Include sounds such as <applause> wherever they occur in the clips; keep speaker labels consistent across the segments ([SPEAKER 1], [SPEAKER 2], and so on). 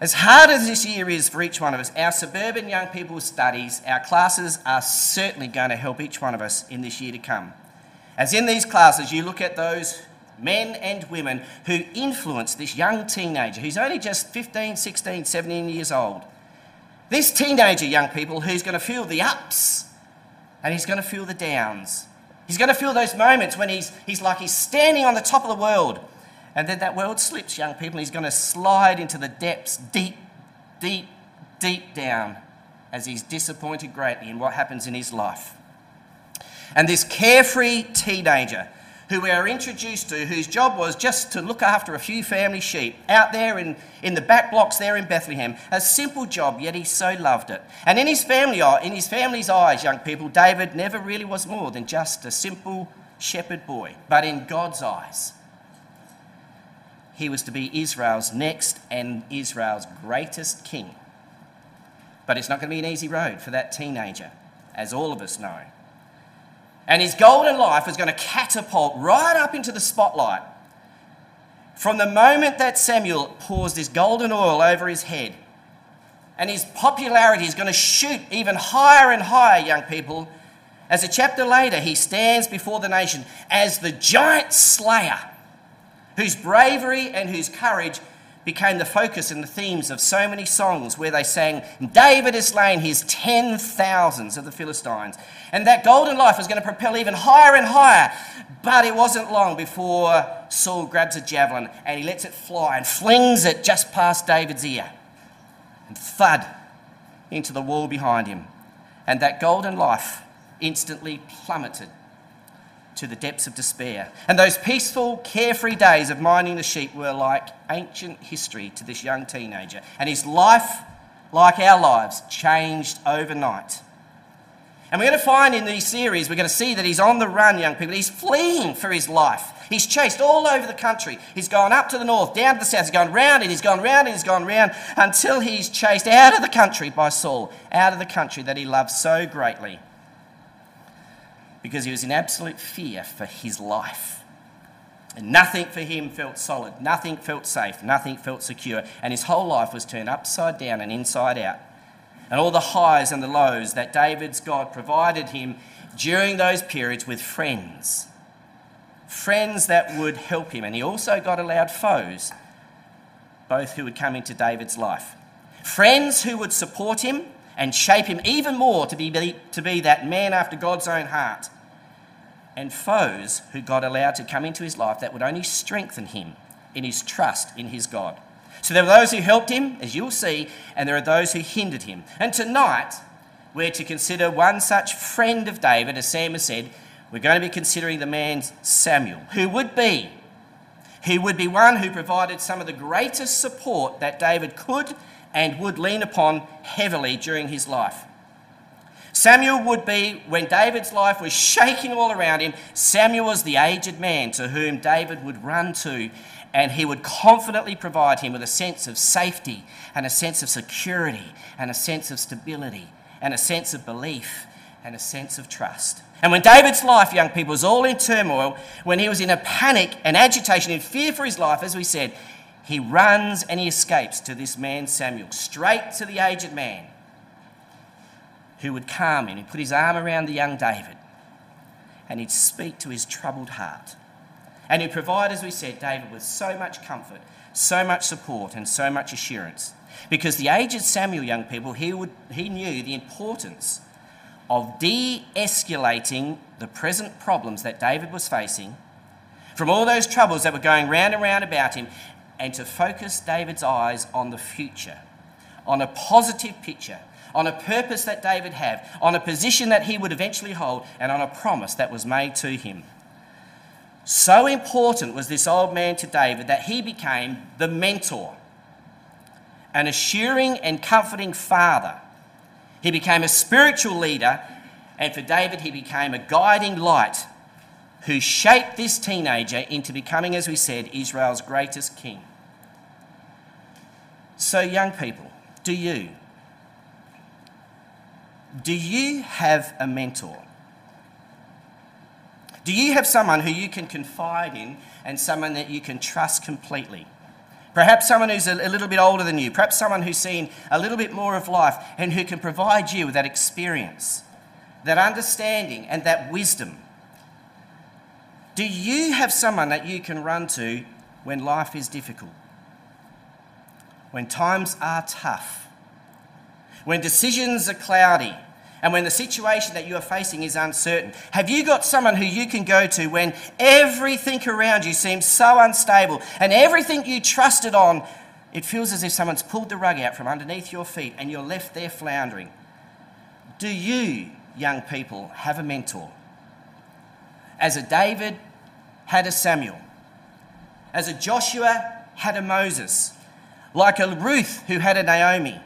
[SPEAKER 1] as hard as this year is for each one of us, our suburban young people's studies, our classes are certainly going to help each one of us in this year to come. As in these classes, you look at those men and women who influence this young teenager who's only just 15, 16, 17 years old. This teenager, young people, who's going to feel the ups and he's going to feel the downs. He's going to feel those moments when he's, he's like he's standing on the top of the world and then that world slips, young people, he's going to slide into the depths, deep, deep, deep down, as he's disappointed greatly in what happens in his life. And this carefree teenager who we are introduced to, whose job was just to look after a few family sheep out there in, in the back blocks there in Bethlehem. A simple job, yet he so loved it. And in his family, oh, in his family's eyes, young people, David never really was more than just a simple shepherd boy. But in God's eyes, he was to be Israel's next and Israel's greatest king. But it's not going to be an easy road for that teenager, as all of us know. And his golden life was going to catapult right up into the spotlight. From the moment that Samuel pours this golden oil over his head, and his popularity is going to shoot even higher and higher, young people, as a chapter later he stands before the nation as the giant slayer whose bravery and whose courage became the focus and the themes of so many songs where they sang, David has slain his ten thousands of the Philistines. And that golden life was going to propel even higher and higher. But it wasn't long before Saul grabs a javelin and he lets it fly and flings it just past David's ear. And thud into the wall behind him. And that golden life instantly plummeted to the depths of despair. And those peaceful, carefree days of minding the sheep were like ancient history to this young teenager. And his life, like our lives, changed overnight. And we're going to find in these series, we're going to see that he's on the run, young people. He's fleeing for his life. He's chased all over the country. He's gone up to the north, down to the south. He's gone round and he's gone round and he's gone round until he's chased out of the country by Saul, out of the country that he loved so greatly because he was in absolute fear for his life. And nothing for him felt solid, nothing felt safe, nothing felt secure, and his whole life was turned upside down and inside out. And all the highs and the lows that David's God provided him during those periods with friends. Friends that would help him. And he also got allowed foes, both who would come into David's life. Friends who would support him and shape him even more to be, to be that man after God's own heart. And foes who God allowed to come into his life that would only strengthen him in his trust in his God. So there were those who helped him, as you'll see, and there are those who hindered him. And tonight, we're to consider one such friend of David, as Sam has said. We're going to be considering the man Samuel, who would be, who would be one who provided some of the greatest support that David could and would lean upon heavily during his life. Samuel would be, when David's life was shaking all around him, Samuel was the aged man to whom David would run to, and he would confidently provide him with a sense of safety and a sense of security and a sense of stability and a sense of belief and a sense of trust. And when David's life, young people, was all in turmoil, when he was in a panic and agitation and fear for his life, as we said, he runs and he escapes to this man Samuel, straight to the aged man who would calm him. He'd put his arm around the young David and he'd speak to his troubled heart. And he'd provide, as we said, David with so much comfort, so much support, and so much assurance. Because the aged Samuel, young people, he, would, he knew the importance of de escalating the present problems that David was facing from all those troubles that were going round and round about him and to focus David's eyes on the future, on a positive picture, on a purpose that David had, on a position that he would eventually hold, and on a promise that was made to him. So important was this old man to David that he became the mentor, an assuring and comforting father. He became a spiritual leader And for David, he became a guiding light who shaped this teenager into becoming, as we said, Israel's greatest king. So, young people, do you? Do you have a mentor? Do you have someone who you can confide in and someone that you can trust completely? Perhaps someone who's a, little bit older than you, perhaps someone who's seen a little bit more of life and who can provide you with that experience, that understanding, and that wisdom. Do you have someone that you can run to when life is difficult? When times are tough? When decisions are cloudy? and when the situation that you are facing is uncertain? Have you got someone who you can go to when everything around you seems so unstable and everything you trusted on, it feels as if someone's pulled the rug out from underneath your feet and you're left there floundering? Do you, young people, have a mentor? As a David had a Samuel, as a Joshua had a Moses, like a Ruth who had a Naomi,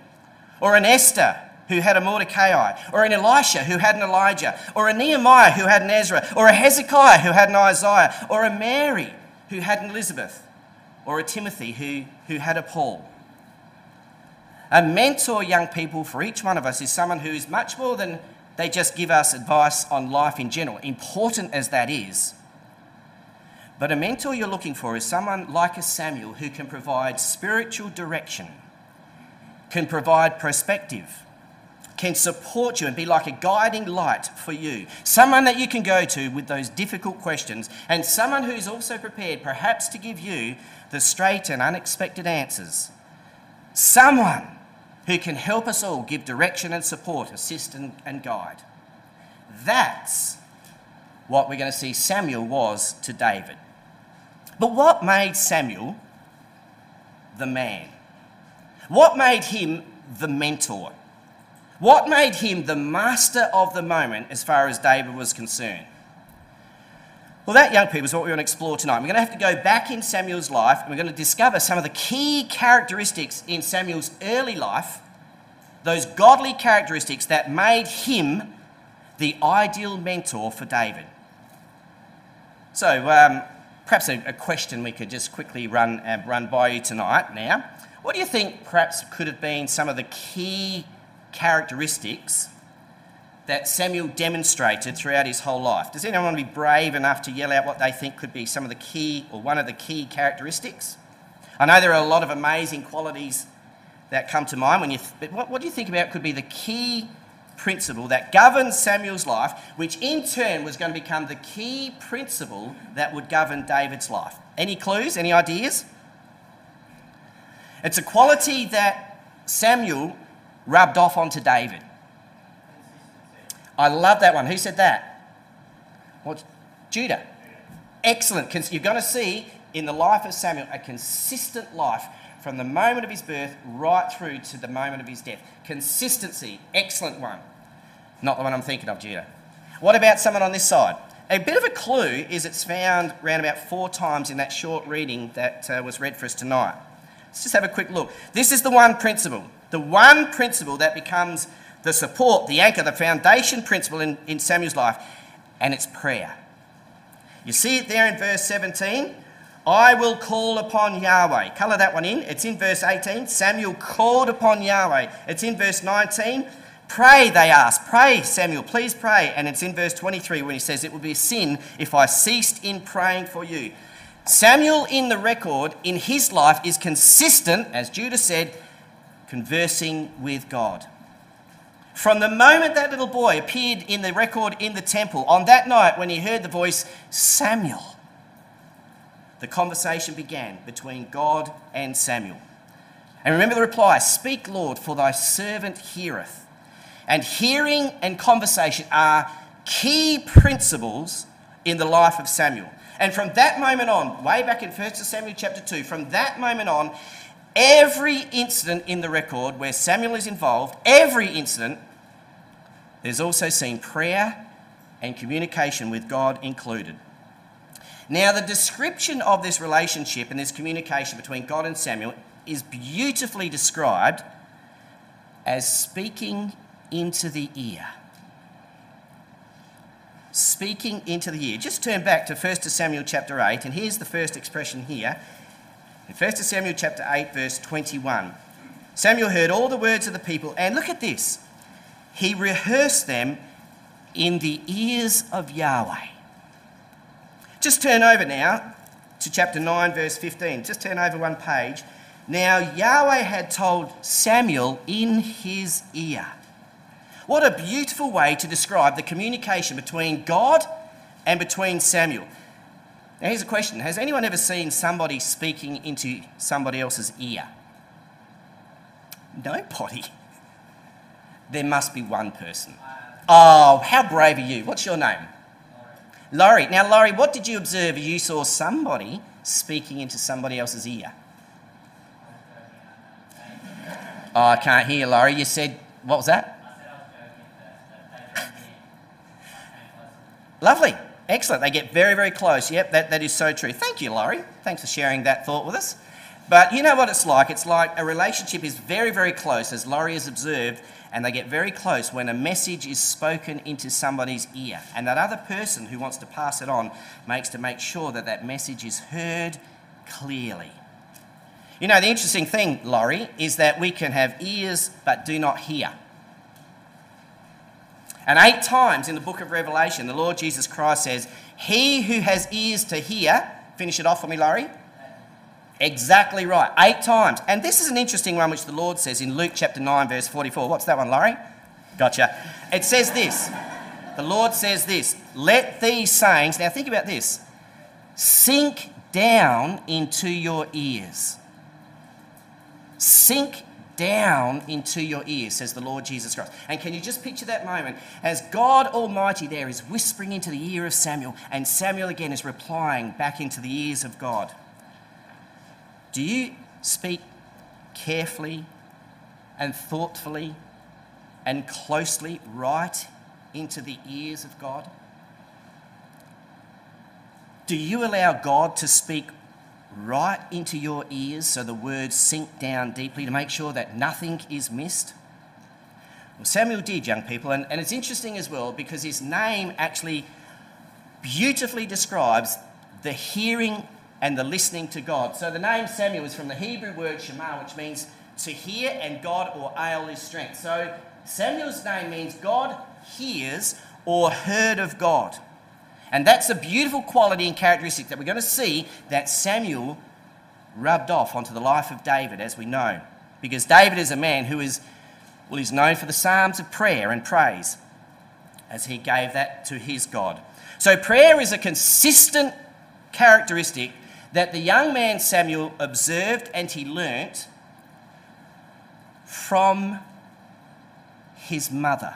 [SPEAKER 1] or an Esther who had a Mordecai, or an Elisha who had an Elijah, or a Nehemiah who had an Ezra, or a Hezekiah who had an Isaiah, or a Mary who had an Elizabeth, or a Timothy who, who had a Paul. A mentor, young people, for each one of us is someone who is much more than they just give us advice on life in general, important as that is. But a mentor you're looking for is someone like a Samuel who can provide spiritual direction, can provide perspective, can support you and be like a guiding light for you. Someone that you can go to with those difficult questions, and someone who's also prepared perhaps to give you the straight and unexpected answers. Someone who can help us all give direction and support, assist and, and guide. That's what we're going to see Samuel was to David. But what made Samuel the man? What made him the mentor? What made him the master of the moment as far as David was concerned? Well, that, young people, is what we want to explore tonight. We're going to have to go back in Samuel's life and we're going to discover some of the key characteristics in Samuel's early life, those godly characteristics that made him the ideal mentor for David. So, um, perhaps a, a, question we could just quickly run, uh, run by you tonight now. What do you think perhaps could have been some of the key characteristics that Samuel demonstrated throughout his whole life. Does anyone want to be brave enough to yell out what they think could be some of the key or one of the key characteristics? I know there are a lot of amazing qualities that come to mind when you, th- but what, what do you think about could be the key principle that governed Samuel's life, which in turn was going to become the key principle that would govern David's life? Any clues? Any ideas? It's a quality that Samuel rubbed off onto David. I love that one. Who said that? What? Judah. Excellent. You're going to see in the life of Samuel a consistent life from the moment of his birth right through to the moment of his death. Consistency. Excellent one. Not the one I'm thinking of, Judah. What about someone on this side? A bit of a clue is it's found around about four times in that short reading that uh, was read for us tonight. Let's just have a quick look. This is the one principle the one principle that becomes the support, the anchor, the foundation principle in, in Samuel's life, and it's prayer. You see it there in verse 17. I will call upon Yahweh. Colour that one in. It's in verse 18. Samuel called upon Yahweh. It's in verse 19. Pray, they ask. Pray, Samuel, please pray. And it's in verse 23 when he says, It would be a sin if I ceased in praying for you. Samuel in the record in his life is consistent, as Judah said, conversing with God. From the moment that little boy appeared in the record in the temple, on that night when he heard the voice, Samuel, the conversation began between God and Samuel. And remember the reply Speak, Lord, for thy servant heareth. And hearing and conversation are key principles in the life of Samuel. And from that moment on, way back in 1 Samuel chapter 2, from that moment on, Every incident in the record where Samuel is involved, every incident, there's also seen prayer and communication with God included. Now, the description of this relationship and this communication between God and Samuel is beautifully described as speaking into the ear. speaking into the ear. Just turn back to 1 Samuel chapter 8, and here's the first expression here. In 1 Samuel chapter 8, verse 21, Samuel heard all the words of the people, and look at this. He rehearsed them in the ears of Yahweh. Just turn over now to chapter 9, verse 15. Just turn over one page. Now, Yahweh had told Samuel in his ear. What a beautiful way to describe the communication between God and between Samuel. Now, here's a question Has anyone ever seen somebody speaking into somebody else's ear? Nobody. There must be one person. Oh, how brave are you? What's your name? Laurie. Now, Laurie, what did you observe? You saw somebody speaking into somebody else's ear. Oh, I can't hear, Laurie. You said, what was that? Lovely. Excellent. They get very, very close. Yep, that, that is so true. Thank you, Laurie. Thanks for sharing that thought with us. But you know what it's like? It's like a relationship is very, very close, as Laurie has observed, and they get very close when a message is spoken into somebody's ear. And that other person who wants to pass it on makes to make sure that that message is heard clearly. You know, the interesting thing, Laurie, is that we can have ears but do not hear. And eight times in the book of Revelation, the Lord Jesus Christ says, He who has ears to hear, finish it off for me, Laurie. Exactly right. Eight times. And this is an interesting one which the Lord says in Luke chapter 9, verse 44. What's that one, Laurie? Gotcha. It says this The Lord says this Let these sayings, now think about this, sink down into your ears. Sink down into your ears, says the Lord Jesus Christ. And can you just picture that moment as God Almighty there is whispering into the ear of Samuel, and Samuel again is replying back into the ears of God? Do you speak carefully and thoughtfully and closely right into the ears of God? Do you allow God to speak right into your ears so the words sink down deeply to make sure that nothing is missed? Well, Samuel did, young people, and, and it's interesting as well because his name actually beautifully describes the hearing and the listening to God. So the name Samuel is from the Hebrew word Shema, which means to hear, and God or Ale is strength. So Samuel's name means God hears or heard of God. And that's a beautiful quality and characteristic that we're going to see that Samuel rubbed off onto the life of David, as we know. Because David is a man who is, well, he's known for the Psalms of prayer and praise, as he gave that to his God. So prayer is a consistent characteristic that the young man Samuel observed and he learnt from his mother.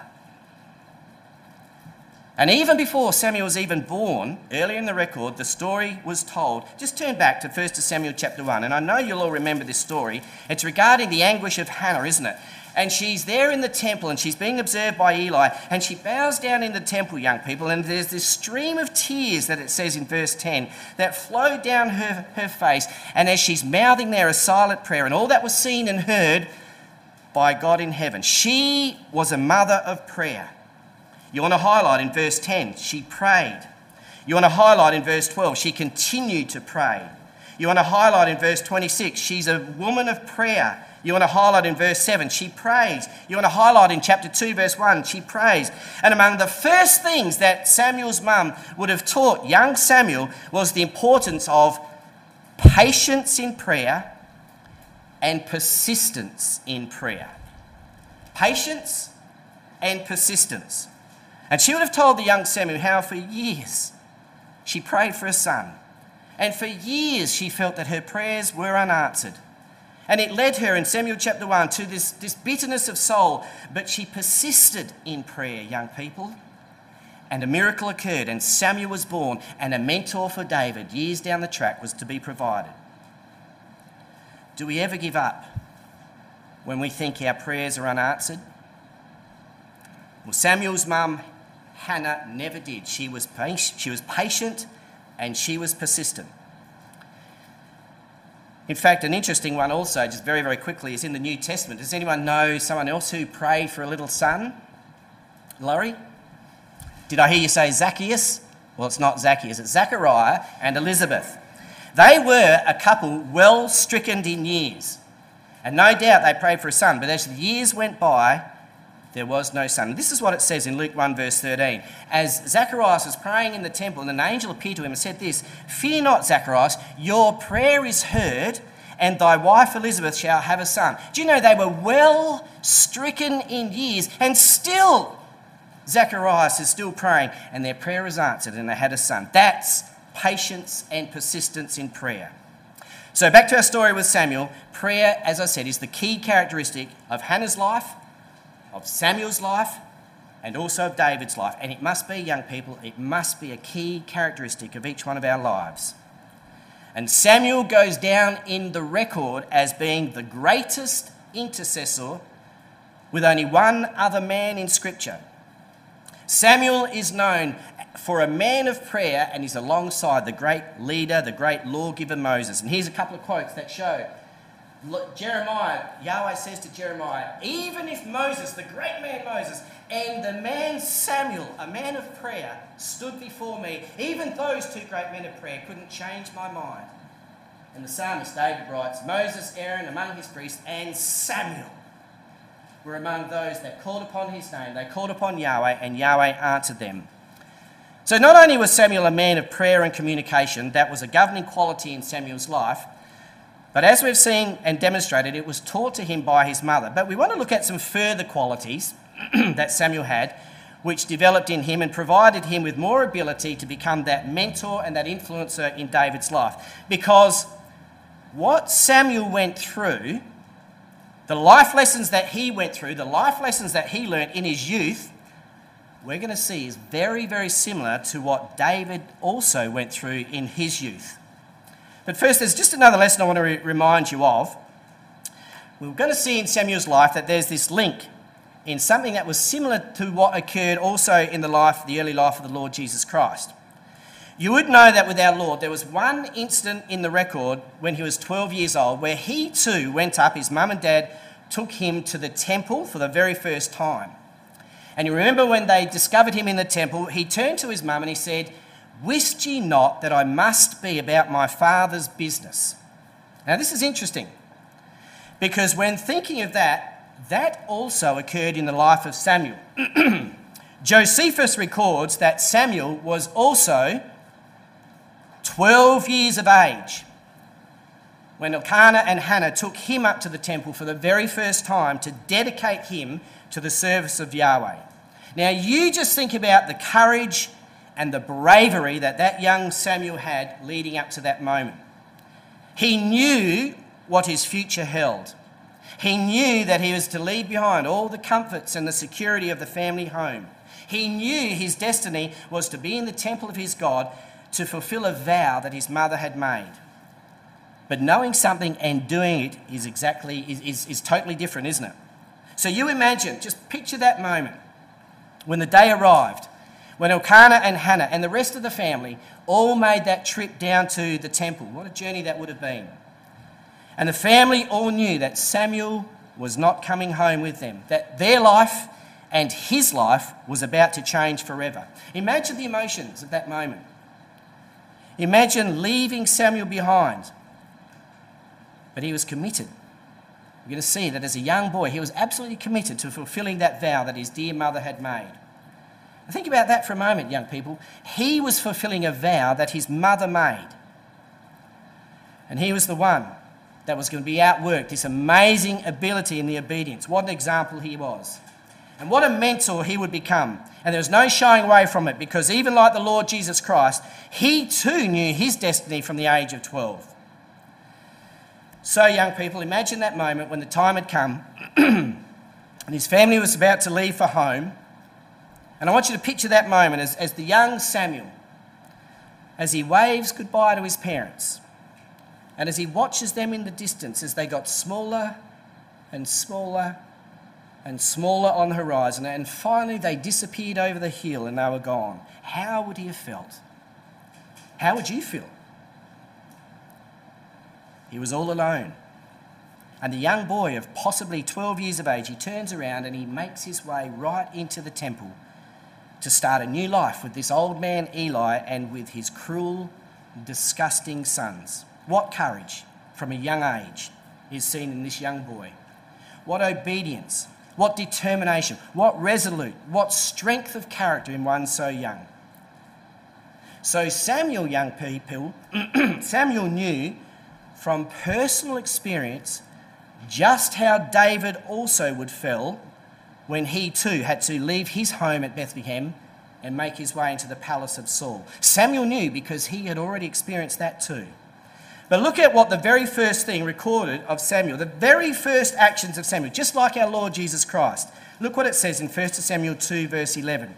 [SPEAKER 1] And even before Samuel was even born, earlier in the record, the story was told. Just turn back to 1 Samuel chapter 1, and I know you'll all remember this story. It's regarding the anguish of Hannah, isn't it? And she's there in the temple and she's being observed by Eli, and she bows down in the temple, young people, and there's this stream of tears that it says in verse 10 that flow down her, her face. And as she's mouthing there a silent prayer, and all that was seen and heard by God in heaven, she was a mother of prayer. You want to highlight in verse 10, she prayed. You want to highlight in verse 12, she continued to pray. You want to highlight in verse 26, she's a woman of prayer. You want to highlight in verse 7, she prays. You want to highlight in chapter 2, verse 1, she prays. And among the first things that Samuel's mum would have taught young Samuel was the importance of patience in prayer and persistence in prayer. Patience and persistence. And she would have told the young Samuel how for years she prayed for a son. And for years she felt that her prayers were unanswered. And it led her in Samuel chapter 1 to this, this bitterness of soul. But she persisted in prayer, young people. And a miracle occurred, and Samuel was born, and a mentor for David years down the track was to be provided. Do we ever give up when we think our prayers are unanswered? Well, Samuel's mum, Hannah, never did. She was, patient, she was patient and she was persistent. In fact, an interesting one also, just very, very quickly, is in the New Testament. Does anyone know someone else who prayed for a little son? Laurie? Did I hear you say Zacchaeus? Well, it's not Zacchaeus, it's Zachariah and Elizabeth. They were a couple well stricken in years. And no doubt they prayed for a son, but as the years went by, there was no son. This is what it says in Luke 1, verse 13. As Zacharias was praying in the temple, and an angel appeared to him and said this Fear not, Zacharias, your prayer is heard, and thy wife Elizabeth shall have a son. Do you know they were well stricken in years, and still Zacharias is still praying, and their prayer is answered, and they had a son. That's patience and persistence in prayer. So, back to our story with Samuel. Prayer, as I said, is the key characteristic of Hannah's life, of Samuel's life, and also of David's life. And it must be, young people, it must be a key characteristic of each one of our lives. And Samuel goes down in the record as being the greatest intercessor with only one other man in Scripture. Samuel is known for a man of prayer and he's alongside the great leader, the great lawgiver Moses. And here's a couple of quotes that show Look, Jeremiah, Yahweh says to Jeremiah, even if Moses, the great man Moses, and the man Samuel, a man of prayer, stood before me, even those two great men of prayer couldn't change my mind. And the psalmist David writes, Moses, Aaron among his priests, and Samuel were among those that called upon his name. They called upon Yahweh, and Yahweh answered them. So not only was Samuel a man of prayer and communication, that was a governing quality in Samuel's life, but as we've seen and demonstrated, it was taught to him by his mother. But we want to look at some further qualities <clears throat> that Samuel had, which developed in him and provided him with more ability to become that mentor and that influencer in David's life. Because what Samuel went through, the life lessons that he went through, the life lessons that he learned in his youth, we're going to see is very, very similar to what David also went through in his youth. But first, there's just another lesson I want to re- remind you of. We're going to see in Samuel's life that there's this link in something that was similar to what occurred also in the life, the early life of the Lord Jesus Christ. You would know that with our Lord, there was one incident in the record when he was 12 years old where he too went up, his mum and dad took him to the temple for the very first time. And you remember when they discovered him in the temple, he turned to his mum and he said, Wist ye not that I must be about my father's business? Now, this is interesting because when thinking of that, that also occurred in the life of Samuel. <clears throat> Josephus records that Samuel was also 12 years of age when Elkanah and Hannah took him up to the temple for the very first time to dedicate him to the service of Yahweh. Now, you just think about the courage and the bravery that that young Samuel had leading up to that moment. He knew what his future held. He knew that he was to leave behind all the comforts and the security of the family home. He knew his destiny was to be in the temple of his God to fulfill a vow that his mother had made. But knowing something and doing it is exactly is, is, is totally different, isn't it? So you imagine, just picture that moment when the day arrived, when Elkanah and Hannah and the rest of the family all made that trip down to the temple. What a journey that would have been. And the family all knew that Samuel was not coming home with them, that their life and his life was about to change forever. Imagine the emotions at that moment. Imagine leaving Samuel behind. But he was committed. We're going to see that as a young boy, he was absolutely committed to fulfilling that vow that his dear mother had made. Think about that for a moment, young people. He was fulfilling a vow that his mother made. And he was the one that was going to be outworked, this amazing ability in the obedience. What an example he was. And what a mentor he would become. And there was no shying away from it because, even like the Lord Jesus Christ, he too knew his destiny from the age of 12. So, young people, imagine that moment when the time had come <clears throat> and his family was about to leave for home. And I want you to picture that moment as, as the young Samuel, as he waves goodbye to his parents, and as he watches them in the distance as they got smaller and smaller and smaller on the horizon, and finally they disappeared over the hill and they were gone. How would he have felt? How would you feel? He was all alone. And the young boy of possibly 12 years of age, he turns around and he makes his way right into the temple to start a new life with this old man Eli and with his cruel, disgusting sons. What courage from a young age is seen in this young boy. What obedience, what determination, what resolute, what strength of character in one so young. So, Samuel, young people, <clears throat> Samuel knew from personal experience just how David also would feel when he too had to leave his home at Bethlehem and make his way into the palace of Saul. Samuel knew because he had already experienced that too. But look at what the very first thing recorded of Samuel, the very first actions of Samuel, just like our Lord Jesus Christ. Look what it says in 1 Samuel 2, verse 11.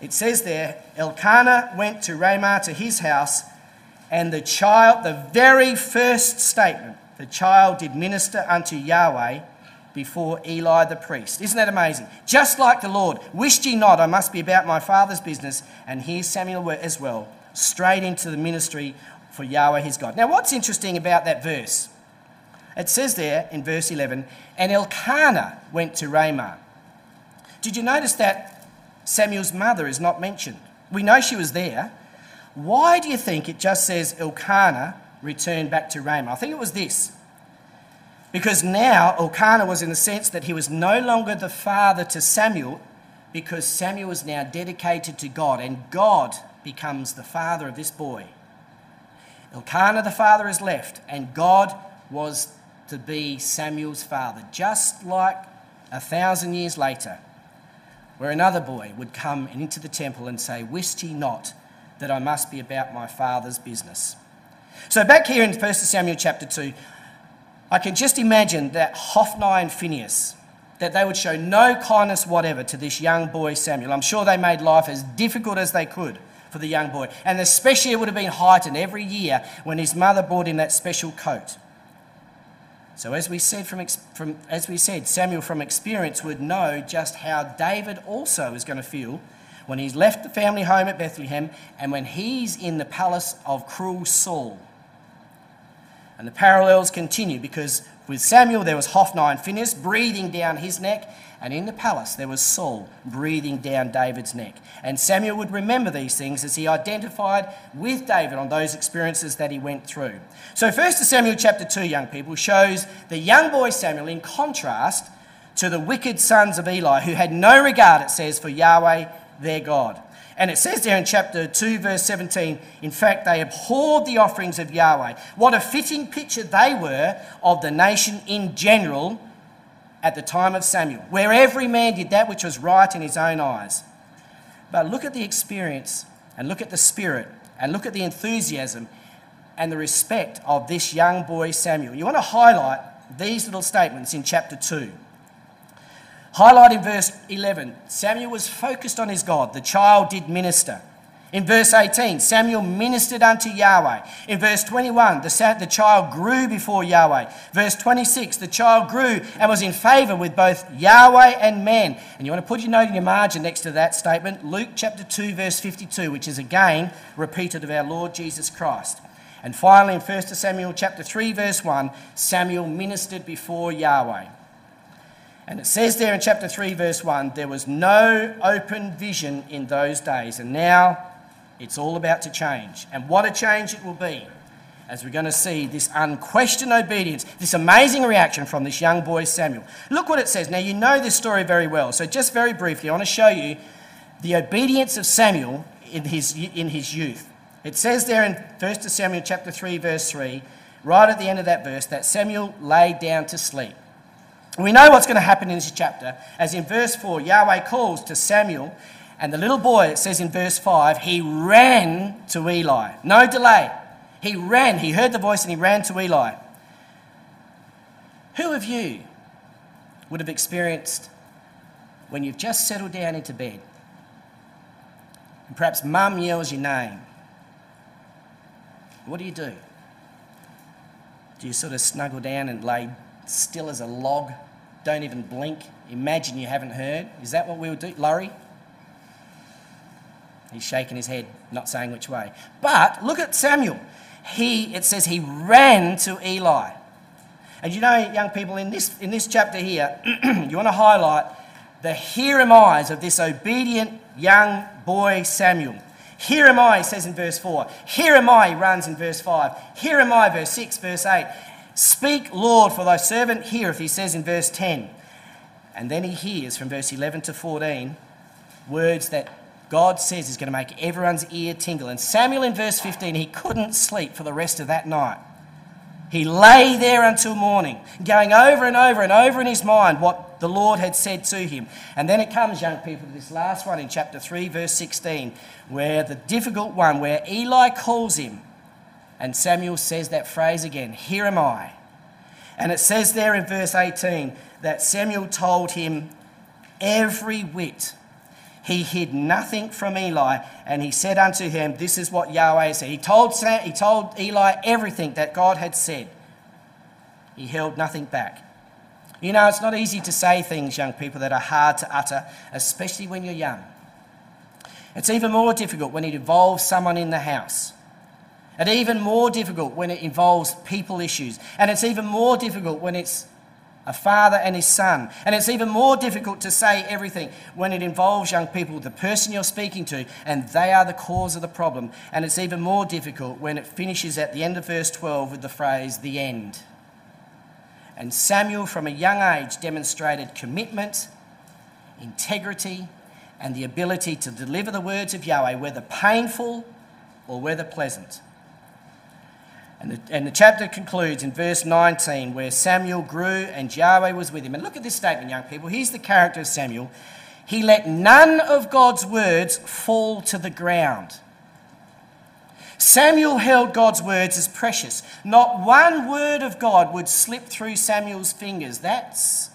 [SPEAKER 1] It says there, Elkanah went to Ramah to his house, and the child, the very first statement, the child did minister unto Yahweh before Eli the priest. Isn't that amazing? Just like the Lord, wished ye not, I must be about my father's business, and here Samuel as well, straight into the ministry for Yahweh his God. Now, what's interesting about that verse? It says there in verse 11, and Elkanah went to Ramah. Did you notice that Samuel's mother is not mentioned? We know she was there. Why do you think it just says Elkanah returned back to Ramah? I think it was this. Because now Elkanah was in the sense that he was no longer the father to Samuel, because Samuel was now dedicated to God, and God becomes the father of this boy. Elkanah the father is left, and God was to be Samuel's father, just like a thousand years later, where another boy would come into the temple and say, Wist ye not that I must be about my father's business? So, back here in 1 Samuel chapter 2, I can just imagine that Hophni and Phinehas, that they would show no kindness whatever to this young boy Samuel. I'm sure they made life as difficult as they could for the young boy. And especially it would have been heightened every year when his mother brought in that special coat. So as we said from, from as we said, Samuel from experience would know just how David also is going to feel when he's left the family home at Bethlehem and when he's in the palace of cruel Saul. And the parallels continue because with Samuel there was Hophni and Phinehas breathing down his neck, and in the palace there was Saul breathing down David's neck. And Samuel would remember these things as he identified with David on those experiences that he went through. So, first to Samuel chapter 2, young people, shows the young boy Samuel in contrast to the wicked sons of Eli who had no regard, it says, for Yahweh their God. And it says there in chapter 2, verse 17, in fact, they abhorred the offerings of Yahweh. What a fitting picture they were of the nation in general at the time of Samuel, where every man did that which was right in his own eyes. But look at the experience and look at the spirit and look at the enthusiasm and the respect of this young boy Samuel. You want to highlight these little statements in chapter 2. Highlight in verse 11 Samuel was focused on his God. The child did minister. In verse 18, Samuel ministered unto Yahweh. In verse 21, the, the child grew before Yahweh. Verse 26, the child grew and was in favor with both Yahweh and men. And you want to put your note in your margin next to that statement, Luke chapter 2, verse 52, which is again repeated of our Lord Jesus Christ. And finally, in 1 Samuel chapter 3, verse 1, Samuel ministered before Yahweh. And it says there in chapter 3, verse 1, there was no open vision in those days. And now it's all about to change. And what a change it will be as we're going to see this unquestioned obedience, this amazing reaction from this young boy Samuel. Look what it says. Now, you know this story very well. So, just very briefly, I want to show you the obedience of Samuel in his, in his youth. It says there in 1 Samuel chapter 3, verse 3, right at the end of that verse, that Samuel lay down to sleep. We know what's going to happen in this chapter, as in verse 4, Yahweh calls to Samuel and the little boy, it says in verse 5, he ran to Eli. No delay. He ran. He heard the voice and he ran to Eli. Who of you would have experienced when you've just settled down into bed and perhaps mum yells your name? What do you do? Do you sort of snuggle down and lay still as a log? Don't even blink? Imagine you haven't heard? Is that what we would do? Laurie? He's shaking his head, not saying which way. But look at Samuel. He, it says he ran to Eli. And you know, young people, in this, in this chapter here, <clears throat> you want to highlight the here am I's of this obedient young boy Samuel. Here am I, he says in verse 4. Here am I, he runs in verse 5. Here am I, verse 6, verse 8. Speak, Lord, for thy servant heareth, he says in verse 10. And then he hears from verse 11 to 14 words that God says is going to make everyone's ear tingle. And Samuel in verse 15, he couldn't sleep for the rest of that night. He lay there until morning, going over and over and over in his mind what the Lord had said to him. And then it comes, young people, to this last one in chapter 3, verse 16, where the difficult one, where Eli calls him, and Samuel says that phrase again Here am I. And it says there in verse 18 that Samuel told him every whit he hid nothing from Eli, and he said unto him, This is what Yahweh said. He told, he told Eli everything that God had said. He held nothing back. You know, it's not easy to say things, young people, that are hard to utter, especially when you're young. It's even more difficult when it involves someone in the house. It's even more difficult when it involves people issues. And it's even more difficult when it's a father and his son. And it's even more difficult to say everything when it involves young people, the person you're speaking to, and they are the cause of the problem. And it's even more difficult when it finishes at the end of verse 12 with the phrase, the end. And Samuel, from a young age, demonstrated commitment, integrity, and the ability to deliver the words of Yahweh, whether painful or whether pleasant. And the, and the chapter concludes in verse 19 where Samuel grew and Yahweh was with him. And look at this statement, young people. Here's the character of Samuel. He let none of God's words fall to the ground. Samuel held God's words as precious. Not one word of God would slip through Samuel's fingers. That's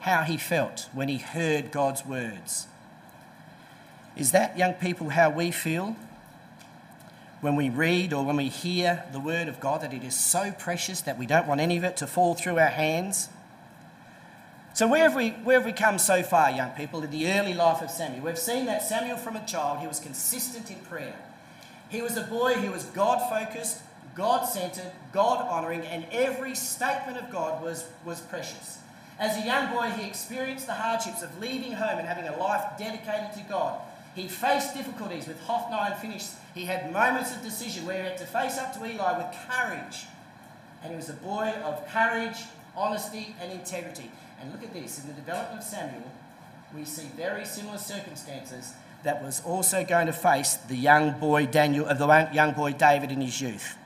[SPEAKER 1] how he felt when he heard God's words. Is that, young people, how we feel when we read or when we hear the word of God that it is so precious that we don't want any of it to fall through our hands. So, where have, we, where have we come so far, young people, in the early life of Samuel? We've seen that Samuel, from a child, he was consistent in prayer. He was a boy who was God focused, God centered, God honouring, and every statement of God was, was precious. As a young boy, he experienced the hardships of leaving home and having a life dedicated to God. He faced difficulties with Hophni and Phinehas. He had moments of decision where he had to face up to Eli with courage. And he was a boy of courage, honesty, and integrity. And look at this in the development of Samuel, we see very similar circumstances that was also going to face the young boy Daniel, of the young boy David in his youth.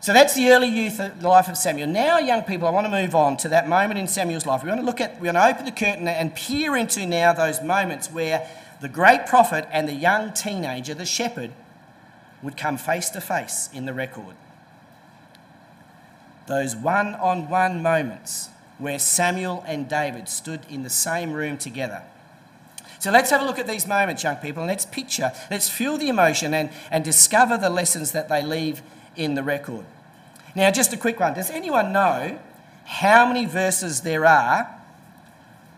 [SPEAKER 1] So that's the early youth life of Samuel. Now, young people, I want to move on to that moment in Samuel's life. We want to look at, we want to open the curtain and peer into now those moments where the great prophet and the young teenager, the shepherd, would come face to face in the record. Those one on one moments where Samuel and David stood in the same room together. So let's have a look at these moments, young people, and let's picture, let's feel the emotion and, and discover the lessons that they leave in the record. Now, just a quick one. Does anyone know how many verses there are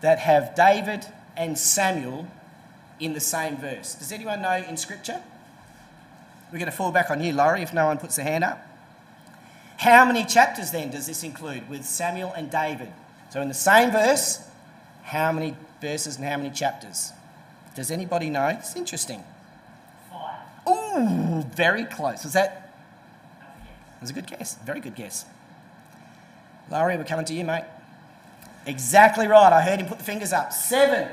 [SPEAKER 1] that have David and Samuel in the same verse. Does anyone know in Scripture? We're going to fall back on you, Laurie, if no one puts their hand up. How many chapters then does this include with Samuel and David? So, in the same verse, how many verses and how many chapters? Does anybody know? It's interesting.
[SPEAKER 2] Five.
[SPEAKER 1] Ooh, very close. Was that? That's a good guess. Very good guess. Laurie, we're coming to you, mate. Exactly right. I heard him put the fingers up. Seven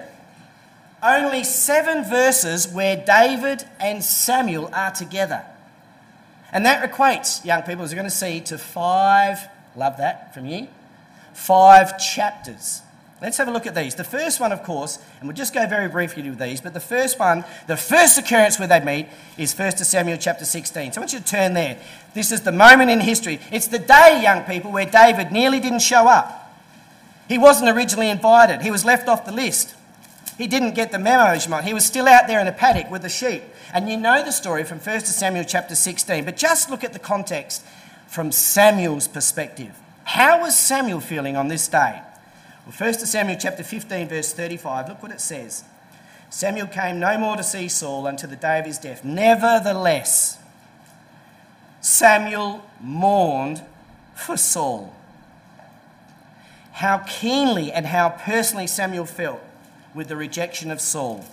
[SPEAKER 1] only seven verses where David and Samuel are together. And that equates, young people, as we're going to see, to five, love that from you, five chapters. Let's have a look at these. The first one, of course, and we'll just go very briefly with these, but the first one, the first occurrence where they meet is 1 Samuel chapter 16. So I want you to turn there. This is the moment in history. It's the day, young people, where David nearly didn't show up. He wasn't originally invited, he was left off the list. He didn't get the memo, He was still out there in a paddock with the sheep. And you know the story from 1 Samuel chapter 16, but just look at the context from Samuel's perspective. How was Samuel feeling on this day? Well, 1 Samuel chapter 15, verse 35, look what it says. Samuel came no more to see Saul until the day of his death. Nevertheless, Samuel mourned for Saul. How keenly and how personally Samuel felt with the rejection of Saul.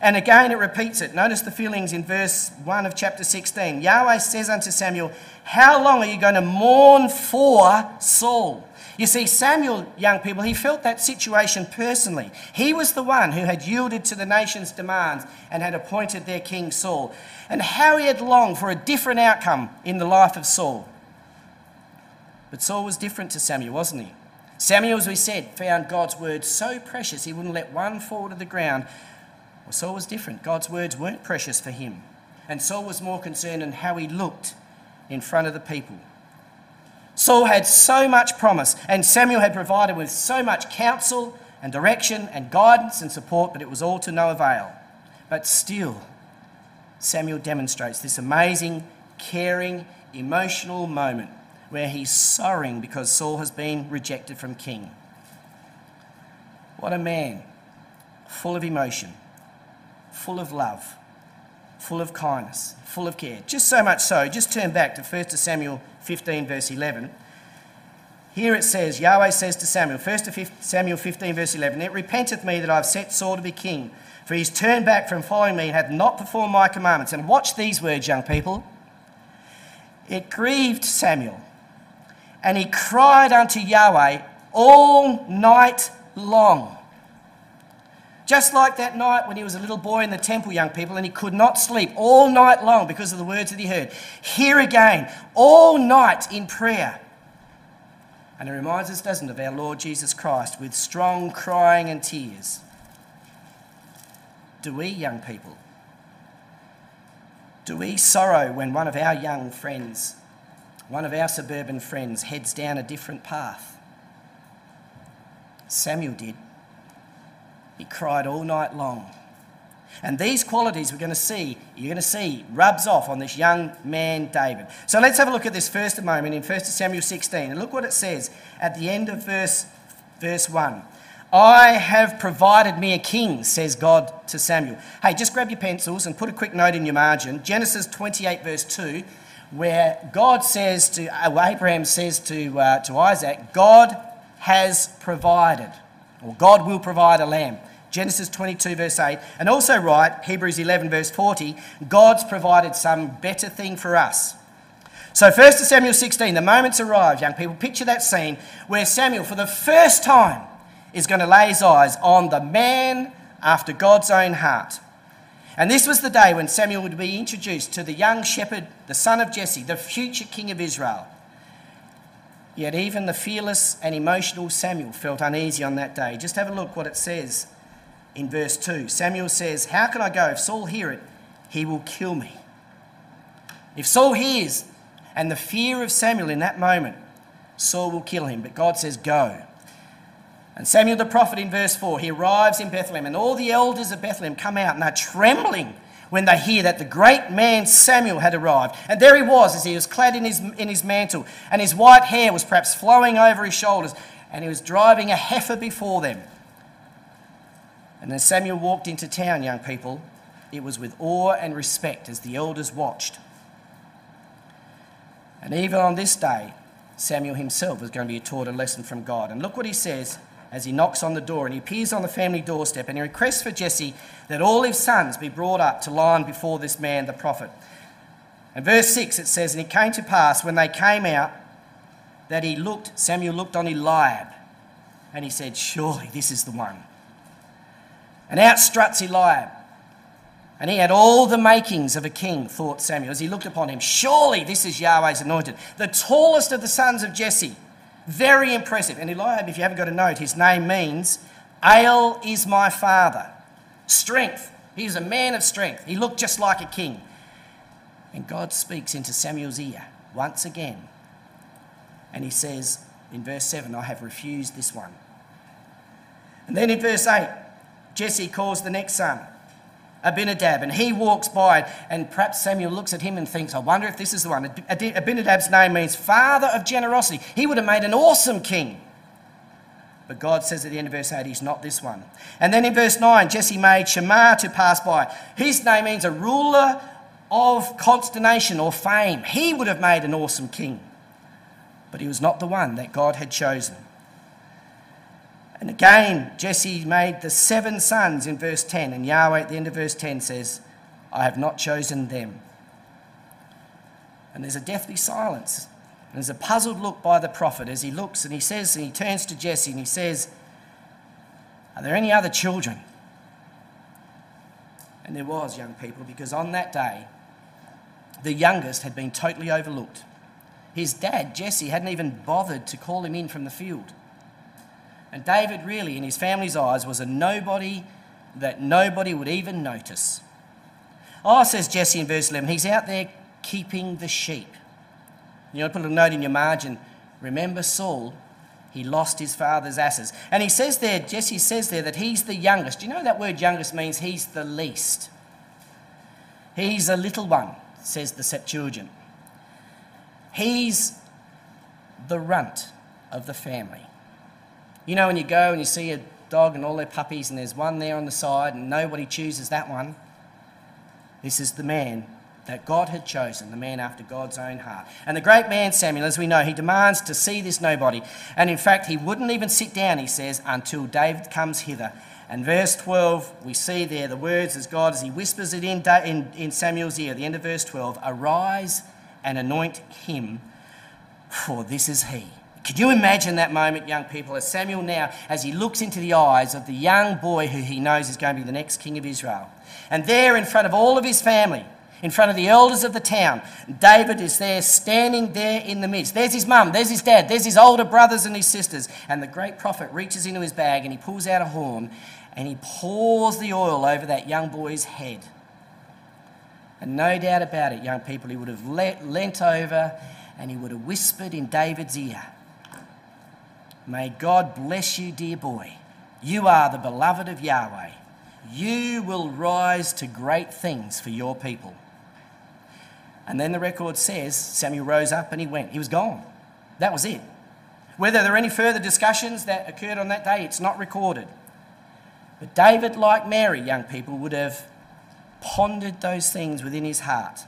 [SPEAKER 1] And again, it repeats it. Notice the feelings in verse 1 of chapter 16. Yahweh says unto Samuel, How long are you going to mourn for Saul? You see, Samuel, young people, he felt that situation personally. He was the one who had yielded to the nation's demands and had appointed their king Saul. And how he had longed for a different outcome in the life of Saul. But Saul was different to Samuel, wasn't he? Samuel, as we said, found God's word so precious he wouldn't let one fall to the ground. Well, Saul was different. God's words weren't precious for him. And Saul was more concerned in how he looked in front of the people. Saul had so much promise, and Samuel had provided with so much counsel and direction and guidance and support, but it was all to no avail. But still, Samuel demonstrates this amazing, caring, emotional moment where he's sorrowing because Saul has been rejected from king. What a man, full of emotion, full of love, full of kindness, full of care. Just so much so, just turn back to 1 Samuel 15, verse 11. Here it says, Yahweh says to Samuel, 1 Samuel 15, verse 11, It repenteth me that I have set Saul to be king, for he's turned back from following me and hath not performed my commandments. And watch these words, young people. It grieved Samuel and he cried unto Yahweh all night long. Just like that night when he was a little boy in the temple, young people, and he could not sleep all night long because of the words that he heard. Here again, all night in prayer. And it reminds us, doesn't it, of our Lord Jesus Christ with strong crying and tears. Do we, young people, do we sorrow when one of our young friends one of our suburban friends heads down a different path. Samuel did. He cried all night long. And these qualities we're going to see, you're going to see, rubs off on this young man, David. So let's have a look at this first moment in 1 Samuel 16. And look what it says at the end of verse, verse 1. I have provided me a king, says God to Samuel. Hey, just grab your pencils and put a quick note in your margin. Genesis 28, verse 2 where God says to, uh, Abraham says to, uh, to Isaac, God has provided, or God will provide a lamb. Genesis 22, verse 8. And also, right, Hebrews 11, verse 40, God's provided some better thing for us. So, 1 Samuel 16, the moment's arrived, young people. Picture that scene where Samuel, for the first time, is going to lay his eyes on the man after God's own heart. And this was the day when Samuel would be introduced to the young shepherd, the son of Jesse, the future king of Israel. Yet even the fearless and emotional Samuel felt uneasy on that day. Just have a look what it says in verse 2. Samuel says, How can I go? If Saul hear it, he will kill me. If Saul hears, and the fear of Samuel in that moment, Saul will kill him. But God says, Go. And Samuel the prophet in verse 4, he arrives in Bethlehem, and all the elders of Bethlehem come out and are trembling when they hear that the great man Samuel had arrived. And there he was, as he was clad in his, in his mantle, and his white hair was perhaps flowing over his shoulders, and he was driving a heifer before them. And as Samuel walked into town, young people, it was with awe and respect as the elders watched. And even on this day, Samuel himself was going to be taught a lesson from God. And look what he says as he knocks on the door and he appears on the family doorstep and he requests for Jesse that all his sons be brought up to line before this man, the prophet. And verse 6 it says, And it came to pass when they came out that he looked, Samuel looked on Eliab, and he said, Surely this is the one. And out struts Eliab. And he had all the makings of a king, thought Samuel, as he looked upon him. Surely this is Yahweh's anointed, the tallest of the sons of Jesse. Very impressive. And Eliab, if you haven't got a note, his name means, El is my father. Strength. He He's a man of strength. He looked just like a king. And God speaks into Samuel's ear once again. And he says in verse 7, I have refused this one. And then in verse 8, Jesse calls the next son. Abinadab, and he walks by, and perhaps Samuel looks at him and thinks, I wonder if this is the one. Abinadab's name means father of generosity. He would have made an awesome king. But God says at the end of verse 8, he's not this one. And then in verse 9, Jesse made Shammah to pass by. His name means a ruler of consternation or fame. He would have made an awesome king. But he was not the one that God had chosen. And again, Jesse made the seven sons in verse 10, and Yahweh at the end of verse 10 says, I have not chosen them. And there's a deathly silence. And there's a puzzled look by the prophet as he looks and he says, and he turns to Jesse and he says, Are there any other children? And there was, young people, because on that day, the youngest had been totally overlooked. His dad, Jesse, hadn't even bothered to call him in from the field. And David, really, in his family's eyes, was a nobody that nobody would even notice. Oh, says Jesse in verse 11, he's out there keeping the sheep. You know, put a note in your margin. Remember Saul, he lost his father's asses. And he says there, Jesse says there that he's the youngest. Do you know that word youngest means he's the least? He's a little one, says the Septuagint. He's the runt of the family. You know, when you go and you see a dog and all their puppies, and there's one there on the side, and nobody chooses that one. This is the man that God had chosen, the man after God's own heart. And the great man Samuel, as we know, he demands to see this nobody. And in fact, he wouldn't even sit down, he says, until David comes hither. And verse 12, we see there the words as God, as he whispers it in, in, in Samuel's ear, the end of verse 12 Arise and anoint him, for this is he. Can you imagine that moment, young people, as Samuel now, as he looks into the eyes of the young boy who he knows is going to be the next king of Israel? And there, in front of all of his family, in front of the elders of the town, David is there, standing there in the midst. There's his mum, there's his dad, there's his older brothers and his sisters. And the great prophet reaches into his bag and he pulls out a horn and he pours the oil over that young boy's head. And no doubt about it, young people, he would have leant over and he would have whispered in David's ear May God bless you, dear boy. You are the beloved of Yahweh. You will rise to great things for your people. And then the record says Samuel rose up and he went. He was gone. That was it. Whether there are any further discussions that occurred on that day, it's not recorded. But David, like Mary, young people, would have pondered those things within his heart.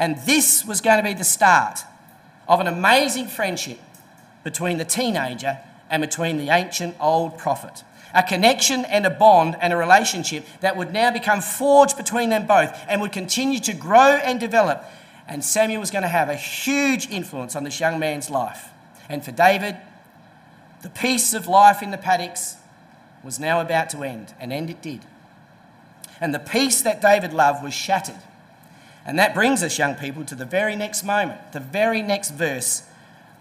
[SPEAKER 1] And this was going to be the start of an amazing friendship between the teenager and between the ancient old prophet. A connection and a bond and a relationship that would now become forged between them both and would continue to grow and develop. And Samuel was going to have a huge influence on this young man's life. And for David, the peace of life in the paddocks was now about to end, and end it did. And the peace that David loved was shattered. And that brings us, young people, to the very next moment, the very next verse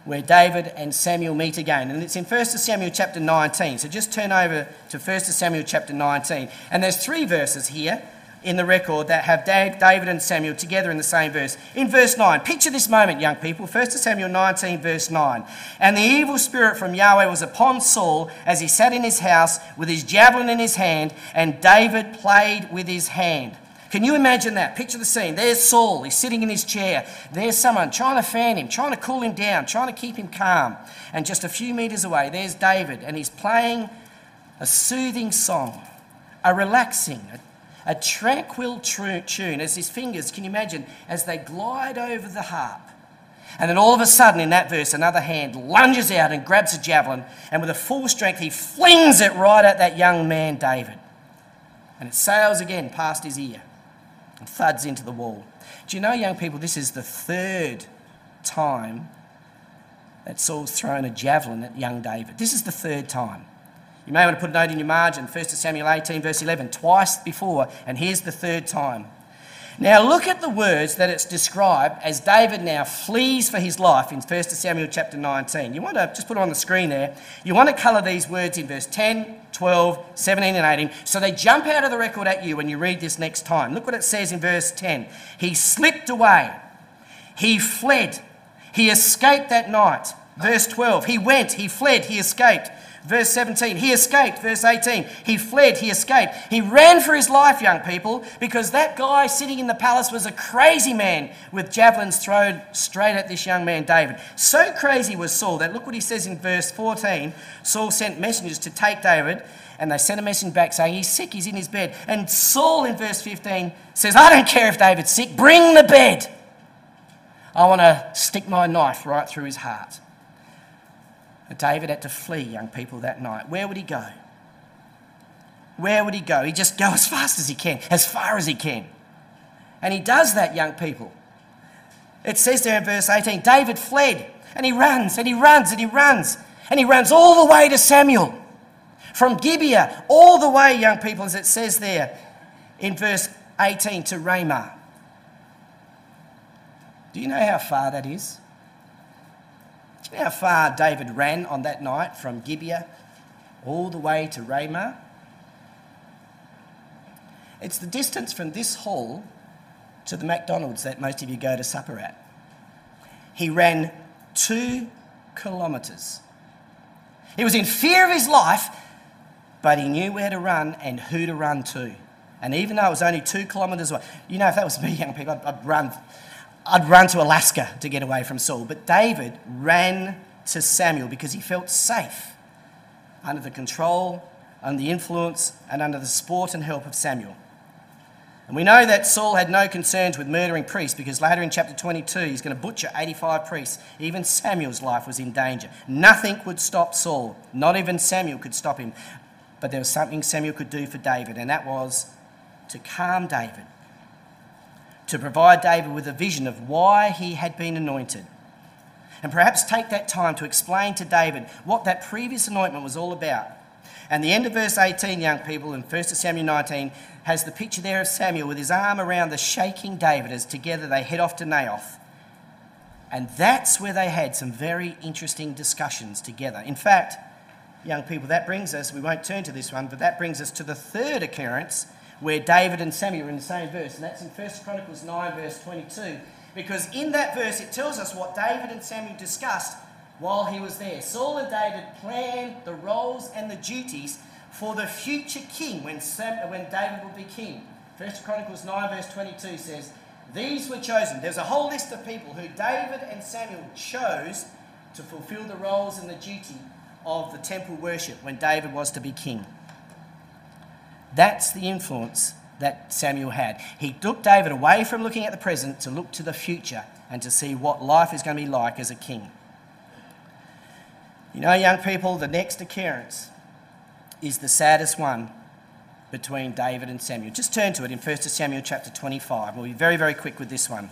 [SPEAKER 1] where David and Samuel meet again. And it's in 1 Samuel chapter 19. So just turn over to 1 Samuel chapter 19. And there's three verses here in the record that have David and Samuel together in the same verse. In verse 9, picture this moment, young people. 1 Samuel 19, verse 9. And the evil spirit from Yahweh was upon Saul as he sat in his house with his javelin in his hand, and David played with his hand. Can you imagine that? Picture the scene. There's Saul. He's sitting in his chair. There's someone trying to fan him, trying to cool him down, trying to keep him calm. And just a few meters away, there's David, and he's playing a soothing song, a relaxing, a, a tranquil tune as his fingers, can you imagine, as they glide over the harp. And then all of a sudden, in that verse, another hand lunges out and grabs a javelin, and with a full strength, he flings it right at that young man, David. And it sails again past his ear thuds into the wall. Do you know, young people, this is the third time that Saul's thrown a javelin at young David. This is the third time. You may want to put a note in your margin, 1 Samuel 18, verse 11, twice before, and here's the third time. Now look at the words that it's described as David now flees for his life in 1 Samuel chapter 19. You want to just put it on the screen there. You want to colour these words in verse 10, 12, 17, and 18 so they jump out of the record at you when you read this next time. Look what it says in verse 10. He slipped away, he fled, he escaped that night. Verse 12, he went, he fled, he escaped. Verse 17, he escaped. Verse 18, he fled, he escaped. He ran for his life, young people, because that guy sitting in the palace was a crazy man with javelins thrown straight at this young man, David. So crazy was Saul that look what he says in verse 14 Saul sent messengers to take David, and they sent a message back saying, He's sick, he's in his bed. And Saul in verse 15 says, I don't care if David's sick, bring the bed. I want to stick my knife right through his heart. David had to flee, young people, that night. Where would he go? Where would he go? He just go <laughs> as fast as he can, as far as he can. And he does that, young people. It says there in verse 18 David fled, and he runs, and he runs, and he runs, and he runs all the way to Samuel. From Gibeah, all the way, young people, as it says there in verse 18, to Ramah. Do you know how far that is? How far David ran on that night from Gibeah all the way to Ramah? It's the distance from this hall to the McDonald's that most of you go to supper at. He ran two kilometres. He was in fear of his life, but he knew where to run and who to run to. And even though it was only two kilometres away, you know, if that was me, young people, I'd, I'd run I'd run to Alaska to get away from Saul. But David ran to Samuel because he felt safe under the control, under the influence, and under the support and help of Samuel. And we know that Saul had no concerns with murdering priests because later in chapter 22 he's going to butcher 85 priests. Even Samuel's life was in danger. Nothing would stop Saul, not even Samuel could stop him. But there was something Samuel could do for David, and that was to calm David to provide David with a vision of why he had been anointed. And perhaps take that time to explain to David what that previous anointment was all about. And the end of verse 18, young people, in 1 Samuel 19, has the picture there of Samuel with his arm around the shaking David as together they head off to Naioth. And that's where they had some very interesting discussions together. In fact, young people, that brings us, we won't turn to this one, but that brings us to the third occurrence where David and Samuel are in the same verse, and that's in 1 Chronicles 9, verse 22. Because in that verse, it tells us what David and Samuel discussed while he was there. Saul and David planned the roles and the duties for the future king when, Sam, when David would be king. 1 Chronicles 9, verse 22 says, These were chosen. There's a whole list of people who David and Samuel chose to fulfill the roles and the duty of the temple worship when David was to be king. That's the influence that Samuel had. He took David away from looking at the present to look to the future and to see what life is going to be like as a king. You know, young people, the next occurrence is the saddest one between David and Samuel. Just turn to it in 1 Samuel chapter 25. We'll be very, very quick with this one.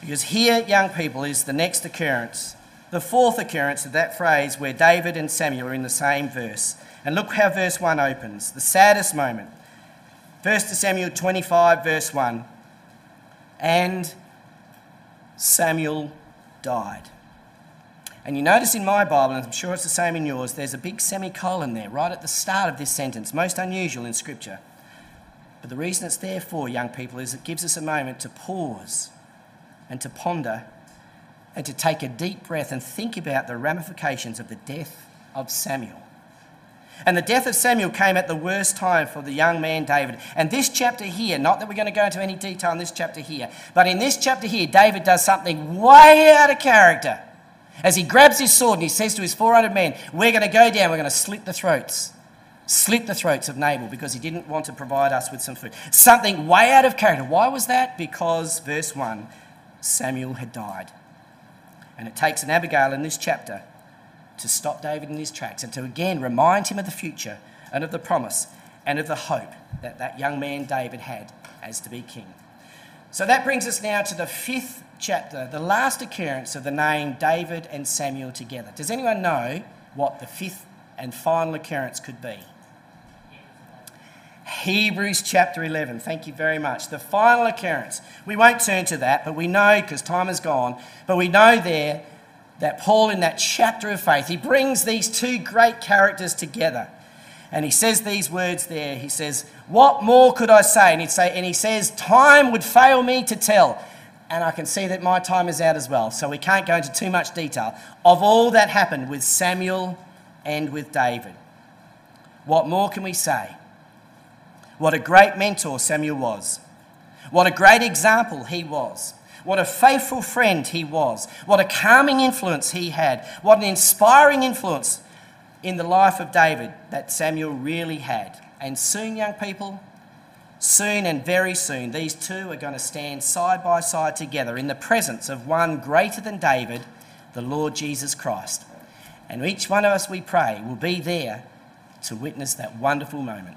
[SPEAKER 1] Because here, young people, is the next occurrence, the fourth occurrence of that phrase where David and Samuel are in the same verse. And look how verse 1 opens the saddest moment. 1 Samuel 25, verse 1. And Samuel died. And you notice in my Bible, and I'm sure it's the same in yours, there's a big semicolon there right at the start of this sentence, most unusual in Scripture. But the reason it's there for, young people, is it gives us a moment to pause and to ponder and to take a deep breath and think about the ramifications of the death of Samuel. And the death of Samuel came at the worst time for the young man David. And this chapter here, not that we're going to go into any detail in this chapter here, but in this chapter here, David does something way out of character. As he grabs his sword and he says to his 400 men, We're going to go down, we're going to slit the throats. Slit the throats of Nabal because he didn't want to provide us with some food. Something way out of character. Why was that? Because, verse 1, Samuel had died. And it takes an Abigail in this chapter to stop David in his tracks and to again remind him of the future and of the promise and of the hope that that young man David had as to be king. So that brings us now to the fifth chapter, the last occurrence of the name David and Samuel together. Does anyone know what the fifth and final occurrence could be? Hebrews chapter 11. Thank you very much. The final occurrence. We won't turn to that, but we know because time has gone, but we know there that Paul, in that chapter of faith, he brings these two great characters together. And he says these words there. He says, What more could I say? And, he'd say, and he says, Time would fail me to tell. And I can see that my time is out as well. So we can't go into too much detail of all that happened with Samuel and with David. What more can we say? What a great mentor Samuel was. What a great example he was. What a faithful friend he was. What a calming influence he had. What an inspiring influence in the life of David that Samuel really had. And soon, young people, soon and very soon, these two are going to stand side by side together in the presence of one greater than David, the Lord Jesus Christ. And each one of us, we pray, will be there to witness that wonderful moment.